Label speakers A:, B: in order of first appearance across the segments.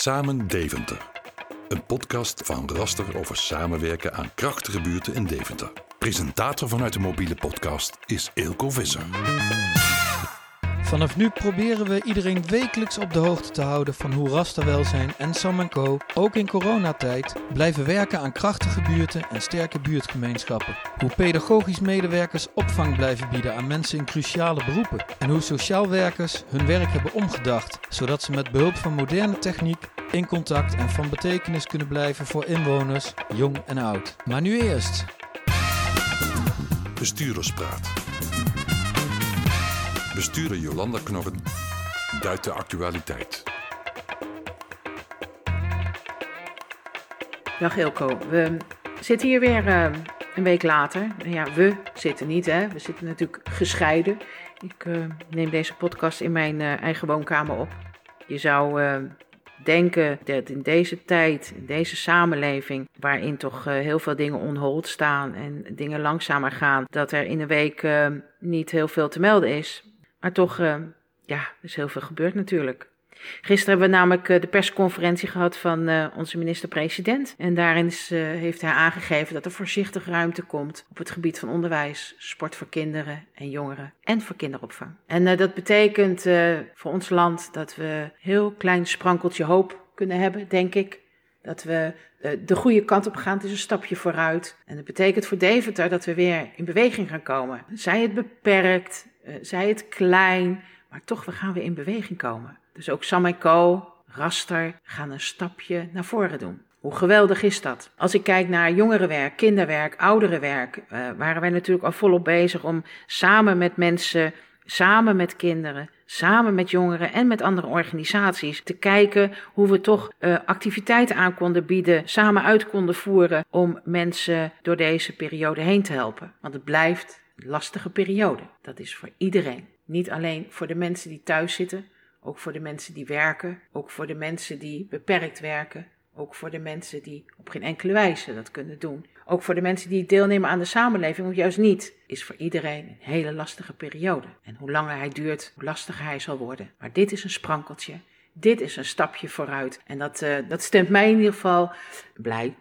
A: Samen Deventer. Een podcast van Raster over samenwerken aan krachtige buurten in Deventer. Presentator vanuit de mobiele podcast is Eelco Visser.
B: Vanaf nu proberen we iedereen wekelijks op de hoogte te houden van hoe Rasterwelzijn en Sam Co. ook in coronatijd blijven werken aan krachtige buurten en sterke buurtgemeenschappen. Hoe pedagogisch medewerkers opvang blijven bieden aan mensen in cruciale beroepen. En hoe sociaal werkers hun werk hebben omgedacht, zodat ze met behulp van moderne techniek in contact en van betekenis kunnen blijven voor inwoners, jong en oud. Maar nu eerst.
A: Bestuurderspraat. Bestuurder Jolanda Knorren duidt de actualiteit.
C: Dag Ilko, we zitten hier weer uh, een week later. Ja, we zitten niet, hè. We zitten natuurlijk gescheiden. Ik uh, neem deze podcast in mijn uh, eigen woonkamer op. Je zou denken dat in deze tijd, in deze samenleving, waarin toch heel veel dingen onhold staan en dingen langzamer gaan, dat er in een week niet heel veel te melden is. Maar toch, uh, ja, er is heel veel gebeurd natuurlijk. Gisteren hebben we namelijk uh, de persconferentie gehad van uh, onze minister-president. En daarin is, heeft hij aangegeven dat er voorzichtig ruimte komt op het gebied van onderwijs, sport voor kinderen en jongeren en voor kinderopvang. En dat betekent voor ons land dat we een heel klein sprankeltje hoop kunnen hebben, denk ik. Dat we de goede kant op gaan. Het is een stapje vooruit. En dat betekent voor Deventer dat we weer in beweging gaan komen. Zij het beperkt, zij het klein, maar toch, we gaan weer in beweging komen. Dus ook Sam en Co, Raster, gaan een stapje naar voren doen. Hoe geweldig is dat? Als ik kijk naar jongerenwerk, kinderwerk, ouderenwerk, uh, waren wij natuurlijk al volop bezig om samen met mensen, samen met kinderen, samen met jongeren en met andere organisaties te kijken hoe we toch uh, activiteiten aan konden bieden, samen uit konden voeren om mensen door deze periode heen te helpen. Want het blijft lastige periode. Dat is voor iedereen. Niet alleen voor de mensen die thuis zitten, ook voor de mensen die werken, ook voor de mensen die beperkt werken, ook voor de mensen die op geen enkele wijze dat kunnen doen. Ook voor de mensen die deelnemen aan de samenleving, of juist niet, is voor iedereen een hele lastige periode. En hoe langer hij duurt, hoe lastiger hij zal worden. Maar dit is een sprankeltje. Dit is een stapje vooruit. En dat, uh, dat stemt mij in ieder geval blij.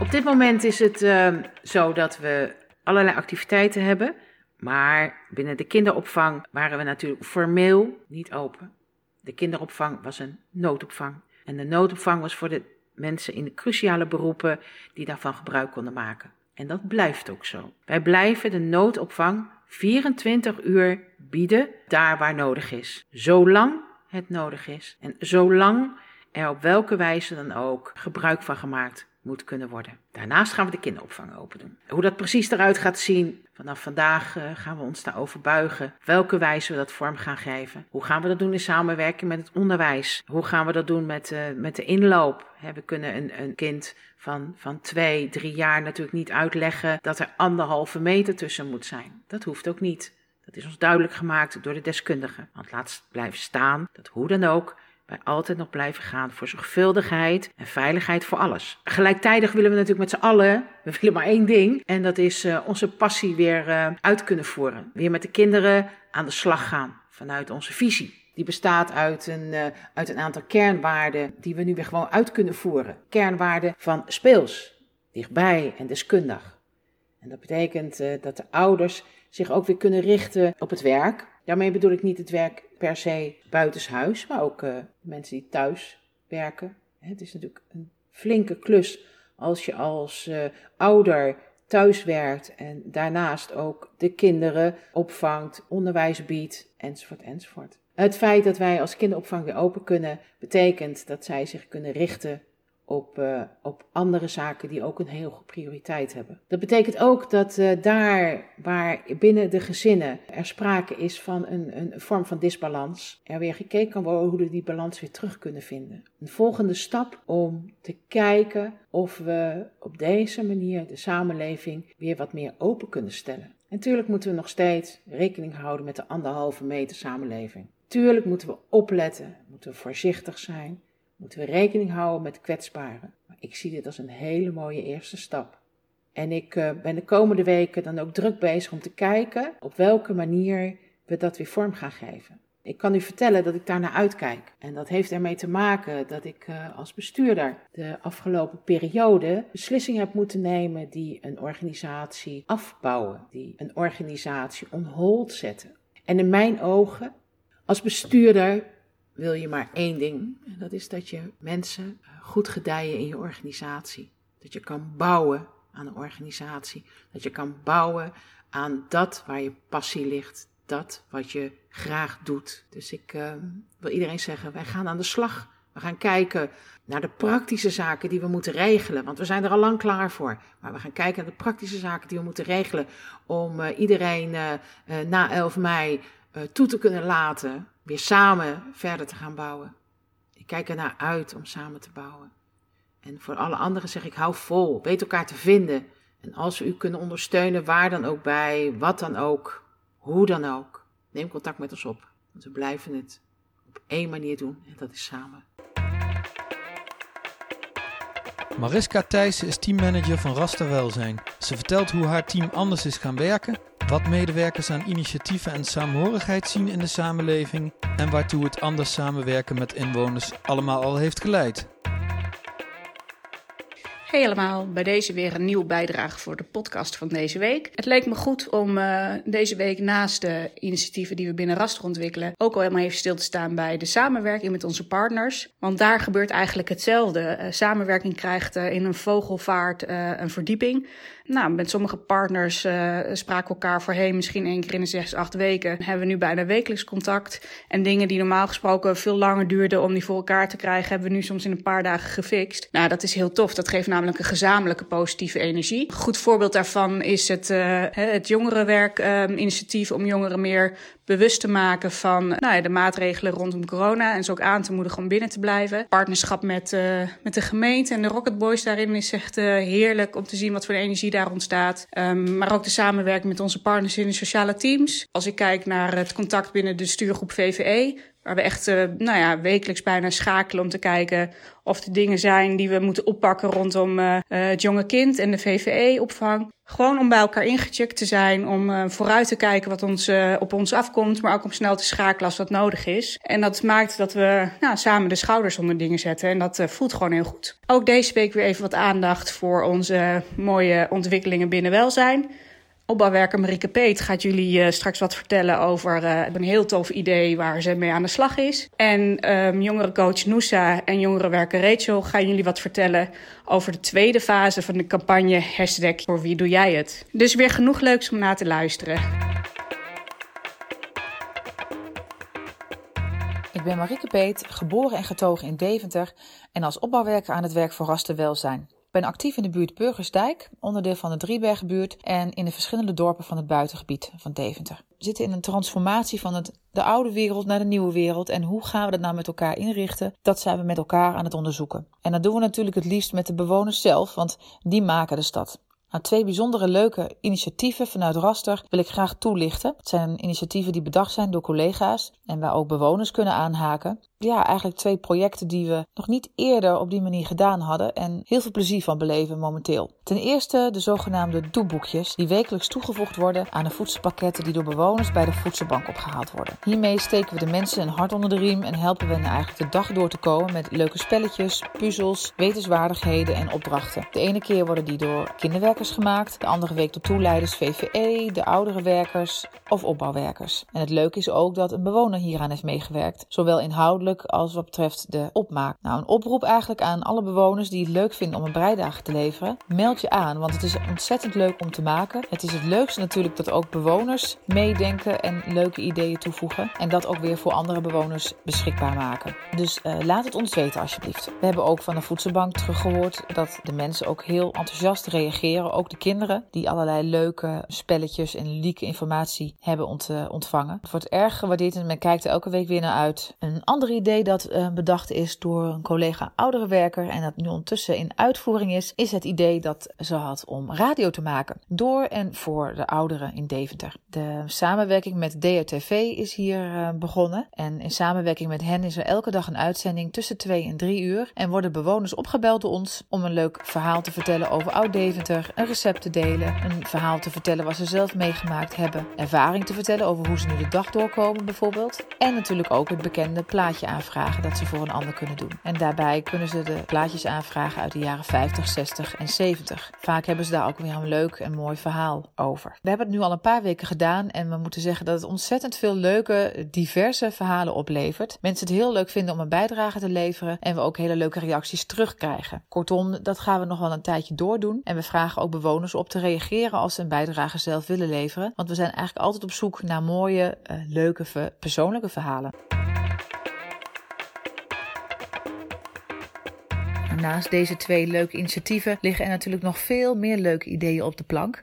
C: Op dit moment is het uh, zo dat we allerlei activiteiten hebben. Maar binnen de kinderopvang waren we natuurlijk formeel niet open. De kinderopvang was een noodopvang. En de noodopvang was voor de mensen in de cruciale beroepen die daarvan gebruik konden maken. En dat blijft ook zo. Wij blijven de noodopvang 24 uur bieden daar waar nodig is. Zolang het nodig is. En zolang er op welke wijze dan ook gebruik van gemaakt moet kunnen worden. Daarnaast gaan we de kinderopvang open doen. Hoe dat precies eruit gaat zien, vanaf vandaag uh, gaan we ons daarover buigen. Welke wijze we dat vorm gaan geven. Hoe gaan we dat doen in samenwerking met het onderwijs? Hoe gaan we dat doen met, uh, met de inloop? we kunnen een, een kind van, van twee, drie jaar natuurlijk niet uitleggen dat er anderhalve meter tussen moet zijn. Dat hoeft ook niet. Dat is ons duidelijk gemaakt door de deskundigen. Want laat blijven staan dat hoe dan ook wij altijd nog blijven gaan voor zorgvuldigheid en veiligheid voor alles. Gelijktijdig willen we natuurlijk met z'n allen, we willen maar één ding, en dat is uh, onze passie weer uh, uit kunnen voeren. Weer met de kinderen aan de slag gaan vanuit onze visie. Die bestaat uit een, uh, uit een aantal kernwaarden die we nu weer gewoon uit kunnen voeren. Kernwaarden van speels, dichtbij en deskundig. En dat betekent dat de ouders zich ook weer kunnen richten op het werk. Daarmee bedoel ik niet het werk per se buitenshuis, maar ook uh, mensen die thuis werken. Het is natuurlijk een flinke klus als je als uh, ouder thuis werkt en daarnaast ook de kinderen opvangt, onderwijs biedt, enzovoort, enzovoort. Het feit dat wij als kinderopvang weer open kunnen, betekent dat zij zich kunnen richten op, uh, op andere zaken die ook een heel hoge prioriteit hebben. Dat betekent ook dat uh, daar waar binnen de gezinnen er sprake is van een, een vorm van disbalans, er weer gekeken kan worden hoe we die balans weer terug kunnen vinden. Een volgende stap om te kijken of we op deze manier de samenleving weer wat meer open kunnen stellen. Natuurlijk moeten we nog steeds rekening houden met de anderhalve meter samenleving. Tuurlijk moeten we opletten, moeten we voorzichtig zijn moeten we rekening houden met kwetsbaren. Ik zie dit als een hele mooie eerste stap. En ik uh, ben de komende weken dan ook druk bezig om te kijken op welke manier we dat weer vorm gaan geven. Ik kan u vertellen dat ik daar naar uitkijk. En dat heeft ermee te maken dat ik uh, als bestuurder de afgelopen periode beslissingen heb moeten nemen die een organisatie afbouwen, die een organisatie on hold zetten. En in mijn ogen, als bestuurder, wil je maar één ding. En dat is dat je mensen goed gedijen in je organisatie. Dat je kan bouwen aan een organisatie. Dat je kan bouwen aan dat waar je passie ligt. Dat wat je graag doet. Dus ik uh, wil iedereen zeggen: wij gaan aan de slag. We gaan kijken naar de praktische zaken die we moeten regelen. Want we zijn er al lang klaar voor. Maar we gaan kijken naar de praktische zaken die we moeten regelen. Om uh, iedereen na 11 mei toe te kunnen laten. Weer samen verder te gaan bouwen. Ik kijk er naar uit om samen te bouwen. En voor alle anderen zeg ik: hou vol. Weet elkaar te vinden. En als we u kunnen ondersteunen, waar dan ook bij, wat dan ook, hoe dan ook, neem contact met ons op. Want we blijven het op één manier doen en dat is samen.
B: Mariska Thijssen is teammanager van Rasta Welzijn. Ze vertelt hoe haar team anders is gaan werken, wat medewerkers aan initiatieven en saamhorigheid zien in de samenleving en waartoe het anders samenwerken met inwoners allemaal al heeft geleid.
D: Hey allemaal, bij deze weer een nieuwe bijdrage voor de podcast van deze week. Het leek me goed om uh, deze week naast de initiatieven die we binnen Raster ontwikkelen, ook al helemaal even stil te staan bij de samenwerking met onze partners. Want daar gebeurt eigenlijk hetzelfde. Uh, samenwerking krijgt uh, in een vogelvaart een verdieping. Nou, met sommige partners uh, spraken elkaar voorheen misschien één keer in de zes, acht weken. Hebben we nu bijna wekelijks contact. En dingen die normaal gesproken veel langer duurden om die voor elkaar te krijgen, hebben we nu soms in een paar dagen gefixt. Nou, dat is heel tof. Dat geeft namelijk een gezamenlijke positieve energie. Een goed voorbeeld daarvan is het, uh, het jongerenwerk-initiatief um, om jongeren meer bewust te maken van nou ja, de maatregelen rondom corona. En ze ook aan te moedigen om binnen te blijven. Partnerschap met, uh, met de gemeente en de Rocket Boys daarin is echt uh, heerlijk om te zien wat voor energie daar ontstaat. Um, maar ook de samenwerking met onze partners in de sociale teams. Als ik kijk naar het contact binnen de stuurgroep VVE, Waar we echt uh, nou ja, wekelijks bijna schakelen om te kijken of er dingen zijn die we moeten oppakken rondom uh, het jonge kind en de VVE-opvang. Gewoon om bij elkaar ingecheckt te zijn, om vooruit te kijken wat ons, op ons afkomt, maar ook om snel te schakelen als dat nodig is. En dat maakt dat we nou, samen de schouders onder dingen zetten en dat voelt gewoon heel goed. Ook deze week weer even wat aandacht voor onze mooie ontwikkelingen binnen welzijn. Opbouwwerker Marieke Peet gaat jullie uh, straks wat vertellen over uh, een heel tof idee waar ze mee aan de slag is. En um, jongerencoach Noosa en jongerenwerker Rachel gaan jullie wat vertellen over de tweede fase van de campagne hashtag voor wie doe jij het. Dus weer genoeg leuks om na te luisteren.
E: Ik ben Marieke Peet, geboren en getogen in Deventer en als opbouwwerker aan het werk voor Rasten Welzijn ben actief in de buurt Burgersdijk, onderdeel van de Driebergenbuurt en in de verschillende dorpen van het buitengebied van Deventer. We zitten in een transformatie van het, de oude wereld naar de nieuwe wereld en hoe gaan we dat nou met elkaar inrichten? Dat zijn we met elkaar aan het onderzoeken. En dat doen we natuurlijk het liefst met de bewoners zelf, want die maken de stad. Nou, twee bijzondere leuke initiatieven vanuit Raster wil ik graag toelichten. Het zijn initiatieven die bedacht zijn door collega's en waar ook bewoners kunnen aanhaken ja, eigenlijk twee projecten die we nog niet eerder op die manier gedaan hadden en heel veel plezier van beleven momenteel. Ten eerste de zogenaamde doeboekjes die wekelijks toegevoegd worden aan de voedselpakketten die door bewoners bij de voedselbank opgehaald worden. Hiermee steken we de mensen een hart onder de riem en helpen we hen eigenlijk de dag door te komen met leuke spelletjes, puzzels, wetenswaardigheden en opdrachten. De ene keer worden die door kinderwerkers gemaakt, de andere week door toeleiders VVE, de oudere werkers of opbouwwerkers. En het leuke is ook dat een bewoner hieraan heeft meegewerkt, zowel als wat betreft de opmaak. Nou, een oproep eigenlijk aan alle bewoners die het leuk vinden om een breidagen te leveren. Meld je aan, want het is ontzettend leuk om te maken. Het is het leukste natuurlijk dat ook bewoners meedenken en leuke ideeën toevoegen. En dat ook weer voor andere bewoners beschikbaar maken. Dus uh, laat het ons weten alsjeblieft. We hebben ook van de voedselbank teruggehoord dat de mensen ook heel enthousiast reageren. Ook de kinderen die allerlei leuke spelletjes en lieke informatie hebben uh, ontvangen. Het wordt erg gewaardeerd en men kijkt er elke week weer naar uit. Een andere idee dat uh, bedacht is door een collega ouderenwerker en dat nu ondertussen in uitvoering is, is het idee dat ze had om radio te maken. Door en voor de ouderen in Deventer. De samenwerking met DRTV is hier uh, begonnen. En in samenwerking met hen is er elke dag een uitzending tussen 2 en 3 uur. En worden bewoners opgebeld door ons om een leuk verhaal te vertellen over Oud-Deventer, een recept te delen, een verhaal te vertellen wat ze zelf meegemaakt hebben, ervaring te vertellen over hoe ze nu de dag doorkomen bijvoorbeeld. En natuurlijk ook het bekende plaatje aanvragen dat ze voor een ander kunnen doen. En daarbij kunnen ze de plaatjes aanvragen uit de jaren 50, 60 en 70. Vaak hebben ze daar ook weer een leuk en mooi verhaal over. We hebben het nu al een paar weken gedaan en we moeten zeggen dat het ontzettend veel leuke, diverse verhalen oplevert. Mensen het heel leuk vinden om een bijdrage te leveren en we ook hele leuke reacties terugkrijgen. Kortom, dat gaan we nog wel een tijdje doordoen en we vragen ook bewoners op te reageren als ze een bijdrage zelf willen leveren, want we zijn eigenlijk altijd op zoek naar mooie, uh, leuke, persoonlijke verhalen. Naast deze twee leuke initiatieven liggen er natuurlijk nog veel meer leuke ideeën op de plank.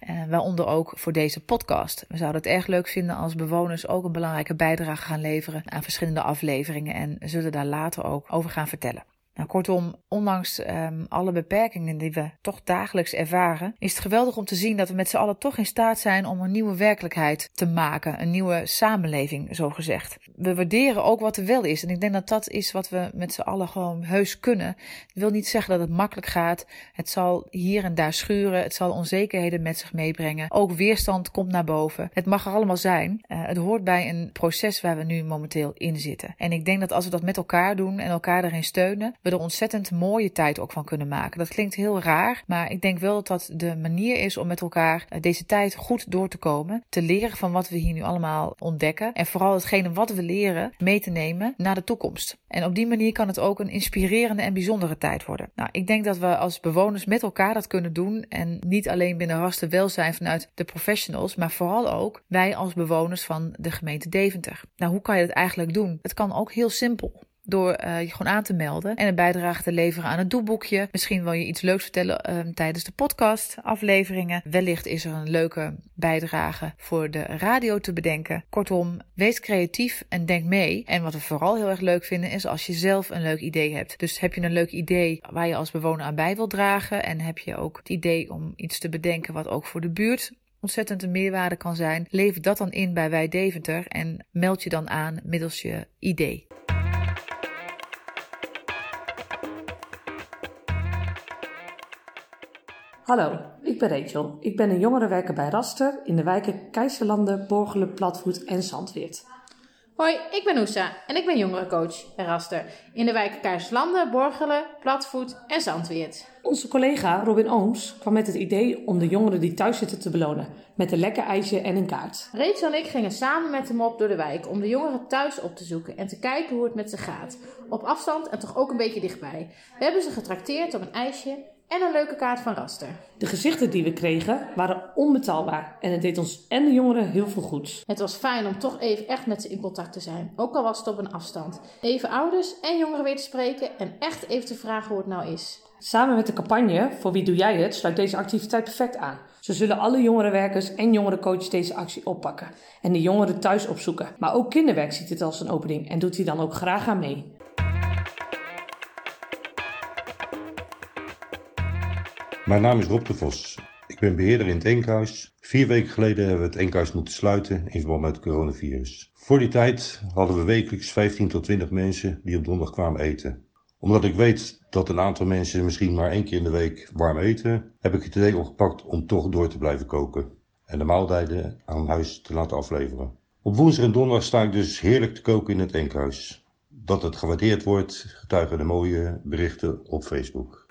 E: Eh, waaronder ook voor deze podcast. We zouden het erg leuk vinden als bewoners ook een belangrijke bijdrage gaan leveren aan verschillende afleveringen en zullen daar later ook over gaan vertellen. Nou, kortom, ondanks um, alle beperkingen die we toch dagelijks ervaren, is het geweldig om te zien dat we met z'n allen toch in staat zijn om een nieuwe werkelijkheid te maken, een nieuwe samenleving, zo gezegd. We waarderen ook wat er wel is en ik denk dat dat is wat we met z'n allen gewoon heus kunnen. Het wil niet zeggen dat het makkelijk gaat. Het zal hier en daar schuren, het zal onzekerheden met zich meebrengen. Ook weerstand komt naar boven. Het mag er allemaal zijn. Uh, het hoort bij een proces waar we nu momenteel in zitten. En ik denk dat als we dat met elkaar doen en elkaar daarin steunen, we er ontzettend mooie tijd ook van kunnen maken. Dat klinkt heel raar, maar ik denk wel dat dat de manier is om met elkaar eh, deze tijd goed door te komen. Te leren van wat we hier nu allemaal ontdekken. En vooral hetgene wat we leren mee te nemen naar de toekomst. En op die manier kan het ook een inspirerende en bijzondere tijd worden. Nou, ik denk dat we als bewoners met elkaar dat kunnen doen. En niet alleen binnen Rasten welzijn vanuit de professionals, maar vooral ook wij als bewoners van de gemeente Deventer. Nou, hoe kan je het eigenlijk doen? Het kan ook heel simpel door uh, je gewoon aan te melden en een bijdrage te leveren aan het doelboekje. Misschien wil je iets leuks vertellen um, tijdens de podcast afleveringen. Wellicht is er een leuke bijdrage voor de radio te bedenken. Kortom, wees creatief en denk mee. En wat we vooral heel erg leuk vinden is als je zelf een leuk idee hebt. Dus heb je een leuk idee waar je als bewoner aan bij wilt dragen en heb je ook het idee om iets te bedenken wat ook voor de buurt ontzettend een meerwaarde kan zijn, lever dat dan in bij Wij Deventer en meld je dan aan middels je idee.
F: Hallo, ik ben Rachel. Ik ben een jongerenwerker bij Raster in de wijken Keizerlanden, Borgelen, Platvoet en Zandweert.
G: Hoi, ik ben Oesa en ik ben jongerencoach bij Raster in de wijken Keizerlanden, Borgelen, Platvoet en Zandweert.
F: Onze collega Robin Ooms kwam met het idee om de jongeren die thuis zitten te belonen met een lekker ijsje en een kaart.
G: Rachel en ik gingen samen met hem op door de wijk om de jongeren thuis op te zoeken en te kijken hoe het met ze gaat. Op afstand en toch ook een beetje dichtbij. We hebben ze getrakteerd op een ijsje en een leuke kaart van Raster.
F: De gezichten die we kregen waren onbetaalbaar en het deed ons en de jongeren heel veel goed.
G: Het was fijn om toch even echt met ze in contact te zijn, ook al was het op een afstand. Even ouders en jongeren weer te spreken en echt even te vragen hoe het nou is.
F: Samen met de campagne Voor wie doe jij het sluit deze activiteit perfect aan. Zo zullen alle jongerenwerkers en jongerencoaches deze actie oppakken en de jongeren thuis opzoeken. Maar ook kinderwerk ziet dit als een opening en doet hier dan ook graag aan mee.
H: Mijn naam is Rob de Vos. Ik ben beheerder in het Enkhuis. Vier weken geleden hebben we het Enkhuis moeten sluiten in verband met het coronavirus. Voor die tijd hadden we wekelijks 15 tot 20 mensen die op donderdag kwamen eten. Omdat ik weet dat een aantal mensen misschien maar één keer in de week warm eten, heb ik het idee opgepakt om toch door te blijven koken. En de maaltijden aan huis te laten afleveren. Op woensdag en donderdag sta ik dus heerlijk te koken in het Enkhuis. Dat het gewaardeerd wordt, getuigen de mooie berichten op Facebook.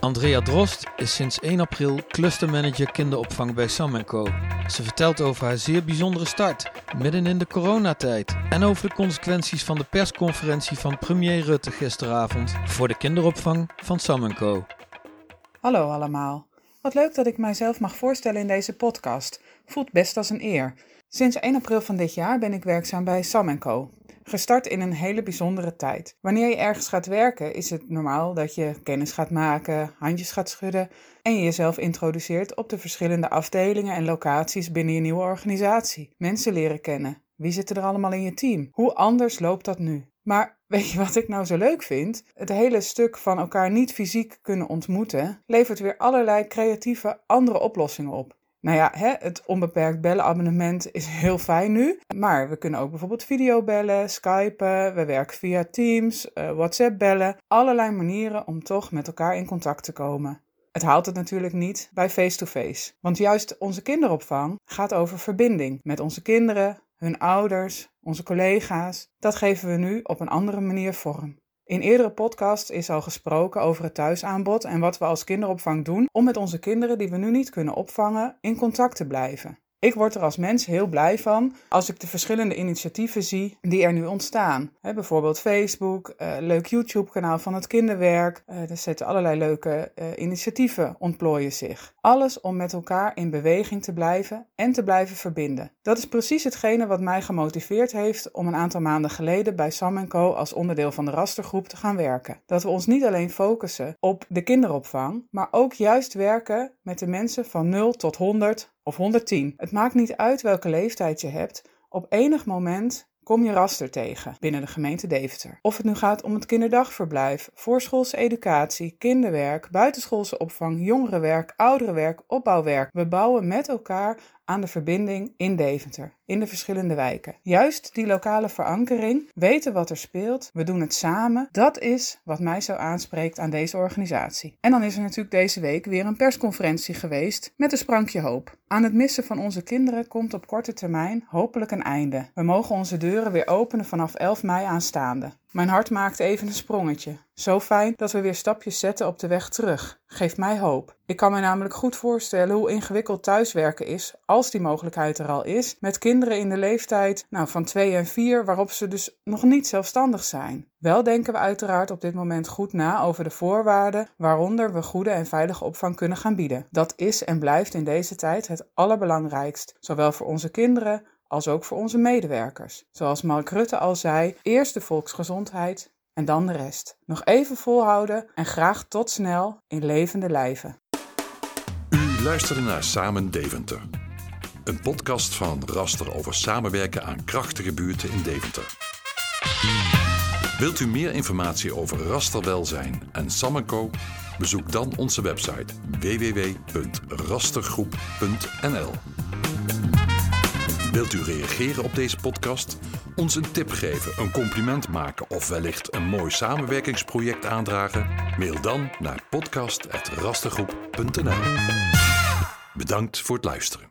B: Andrea Drost is sinds 1 april clustermanager kinderopvang bij Sam Co. Ze vertelt over haar zeer bijzondere start, midden in de coronatijd. En over de consequenties van de persconferentie van premier Rutte gisteravond voor de kinderopvang van Sam Co.
I: Hallo allemaal. Wat leuk dat ik mijzelf mag voorstellen in deze podcast. Voelt best als een eer. Sinds 1 april van dit jaar ben ik werkzaam bij Sam Co. Gestart in een hele bijzondere tijd. Wanneer je ergens gaat werken, is het normaal dat je kennis gaat maken, handjes gaat schudden en je jezelf introduceert op de verschillende afdelingen en locaties binnen je nieuwe organisatie. Mensen leren kennen, Wie zit er allemaal in je team? Hoe anders loopt dat nu? Maar weet je wat ik nou zo leuk vind? Het hele stuk van elkaar niet fysiek kunnen ontmoeten levert weer allerlei creatieve andere oplossingen op. Nou ja, hè, het onbeperkt bellenabonnement is heel fijn nu. Maar we kunnen ook bijvoorbeeld videobellen, skypen, we werken via Teams, uh, WhatsApp bellen. Allerlei manieren om toch met elkaar in contact te komen. Het haalt het natuurlijk niet bij face-to-face. Want juist onze kinderopvang gaat over verbinding met onze kinderen, hun ouders, onze collega's. Dat geven we nu op een andere manier vorm. In eerdere podcasts is al gesproken over het thuisaanbod en wat we als kinderopvang doen om met onze kinderen die we nu niet kunnen opvangen in contact te blijven. Ik word er als mens heel blij van als ik de verschillende initiatieven zie die er nu ontstaan. bijvoorbeeld Facebook, uh, leuk YouTube-kanaal van het kinderwerk. Uh, er zitten allerlei leuke uh, initiatieven ontplooien zich. Alles om met elkaar in beweging te blijven en te blijven verbinden. Dat is precies hetgene wat mij gemotiveerd heeft om een aantal maanden geleden bij Sam Co als onderdeel van de rastergroep te gaan werken. Dat we ons niet alleen focussen op de kinderopvang, maar ook juist werken met de mensen van 0 tot 100 of 110. Het maakt niet uit welke leeftijd je hebt. Op enig moment kom je raster tegen binnen de gemeente Deventer. Of het nu gaat om het kinderdagverblijf, voorschoolse educatie, kinderwerk, buitenschoolse opvang, jongerenwerk, ouderenwerk, opbouwwerk. We bouwen met elkaar aan de verbinding in Deventer, in de verschillende wijken. Juist die lokale verankering, weten wat er speelt, we doen het samen, dat is wat mij zo aanspreekt aan deze organisatie. En dan is er natuurlijk deze week weer een persconferentie geweest met een sprankje hoop. Aan het missen van onze kinderen komt op korte termijn hopelijk een einde. We mogen onze deuren weer openen vanaf 11 mei aanstaande. Mijn hart maakt even een sprongetje. Zo fijn dat we weer stapjes zetten op de weg terug. Geeft mij hoop. Ik kan me namelijk goed voorstellen hoe ingewikkeld thuiswerken is, als die mogelijkheid er al is, met kinderen in de leeftijd nou, van 2 en 4, waarop ze dus nog niet zelfstandig zijn. Wel denken we uiteraard op dit moment goed na over de voorwaarden waaronder we goede en veilige opvang kunnen gaan bieden. Dat is en blijft in deze tijd het allerbelangrijkst, zowel voor onze kinderen als ook voor onze medewerkers. Zoals Mark Rutte al zei, eerst de volksgezondheid en dan de rest. Nog even volhouden en graag tot snel in levende lijven.
A: U luisterde naar Samen Deventer. Een podcast van Raster over samenwerken aan krachtige buurten in Deventer. Wilt u meer informatie over rasterwelzijn en Samenco? Bezoek dan onze website www.rastergroep.nl. Wilt u reageren op deze podcast? Ons een tip geven, een compliment maken of wellicht een mooi samenwerkingsproject aandragen? Mail dan naar podcast.rastergroep.nl. Bedankt voor het luisteren.